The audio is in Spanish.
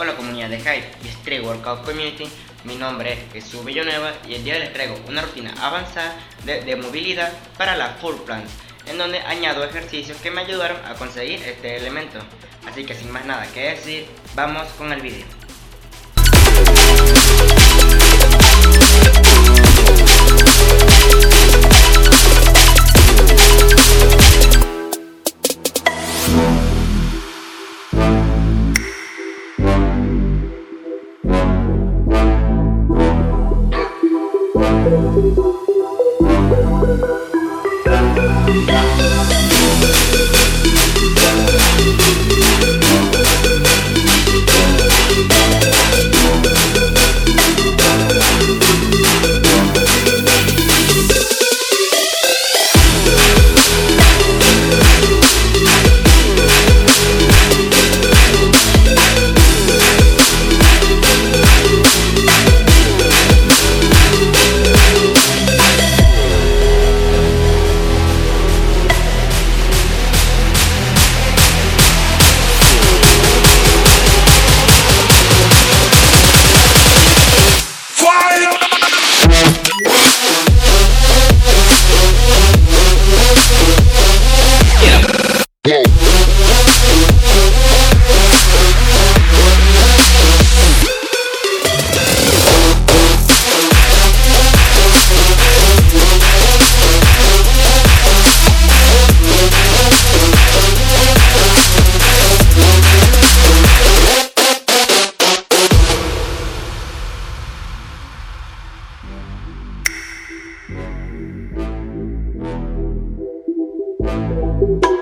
Hola comunidad de Hype y Stray Workout Community, mi nombre es Jesús Villanueva y el día les traigo una rutina avanzada de, movilidad para la full plants, en donde añado ejercicios que me ayudaron a conseguir este elemento. Así que sin más nada que decir, vamos con el video. you.